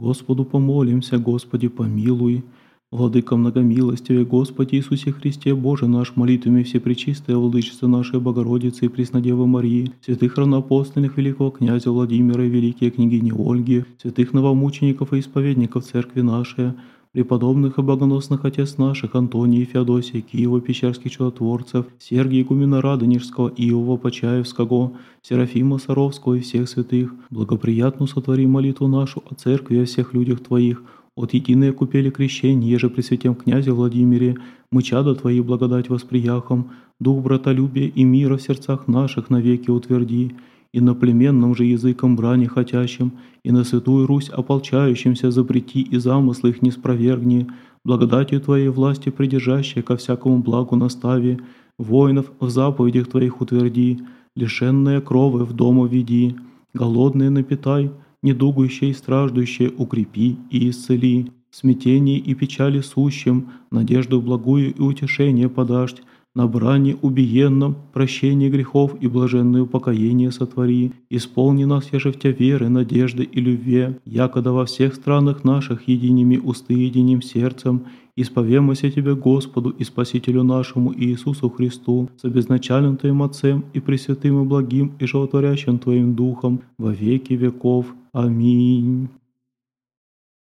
Господу помолимся, Господи помилуй. Владыка многомилостивый, Господи Иисусе Христе, Боже наш, молитвами Всепречистая Владычество нашей Богородицы и Преснодевы Марии, святых равноапостольных великого князя Владимира и великие княгини Ольги, святых новомучеников и исповедников Церкви нашей, преподобных и богоносных отец наших Антония и Феодосия, Киева, Пещерских чудотворцев, Сергия Игумена Радонежского, Иова Почаевского, Серафима Саровского и всех святых, благоприятно сотвори молитву нашу о Церкви и о всех людях Твоих, от единой купели крещения, еже при святем князе Владимире, мы чада Твои благодать восприяхом, дух братолюбия и мира в сердцах наших навеки утверди, и на племенном же языком брани хотящим, и на святую Русь ополчающимся запрети и замыслы их не спровергни, благодатью Твоей власти придержащей ко всякому благу настави, воинов в заповедях Твоих утверди, лишенные крови в дому веди, голодные напитай, недугующие и страждущие укрепи и исцели, в и печали сущим, надежду благую и утешение подашь, на брани убиенном, прощение грехов и блаженное упокоение сотвори. Исполни нас, еже в Тя веры, надежды и любви, якода во всех странах наших единими усты, единим сердцем, исповемося Тебе Господу и Спасителю нашему Иисусу Христу, с обезначальным Твоим Отцем и Пресвятым и Благим и Животворящим Твоим Духом во веки веков. Аминь.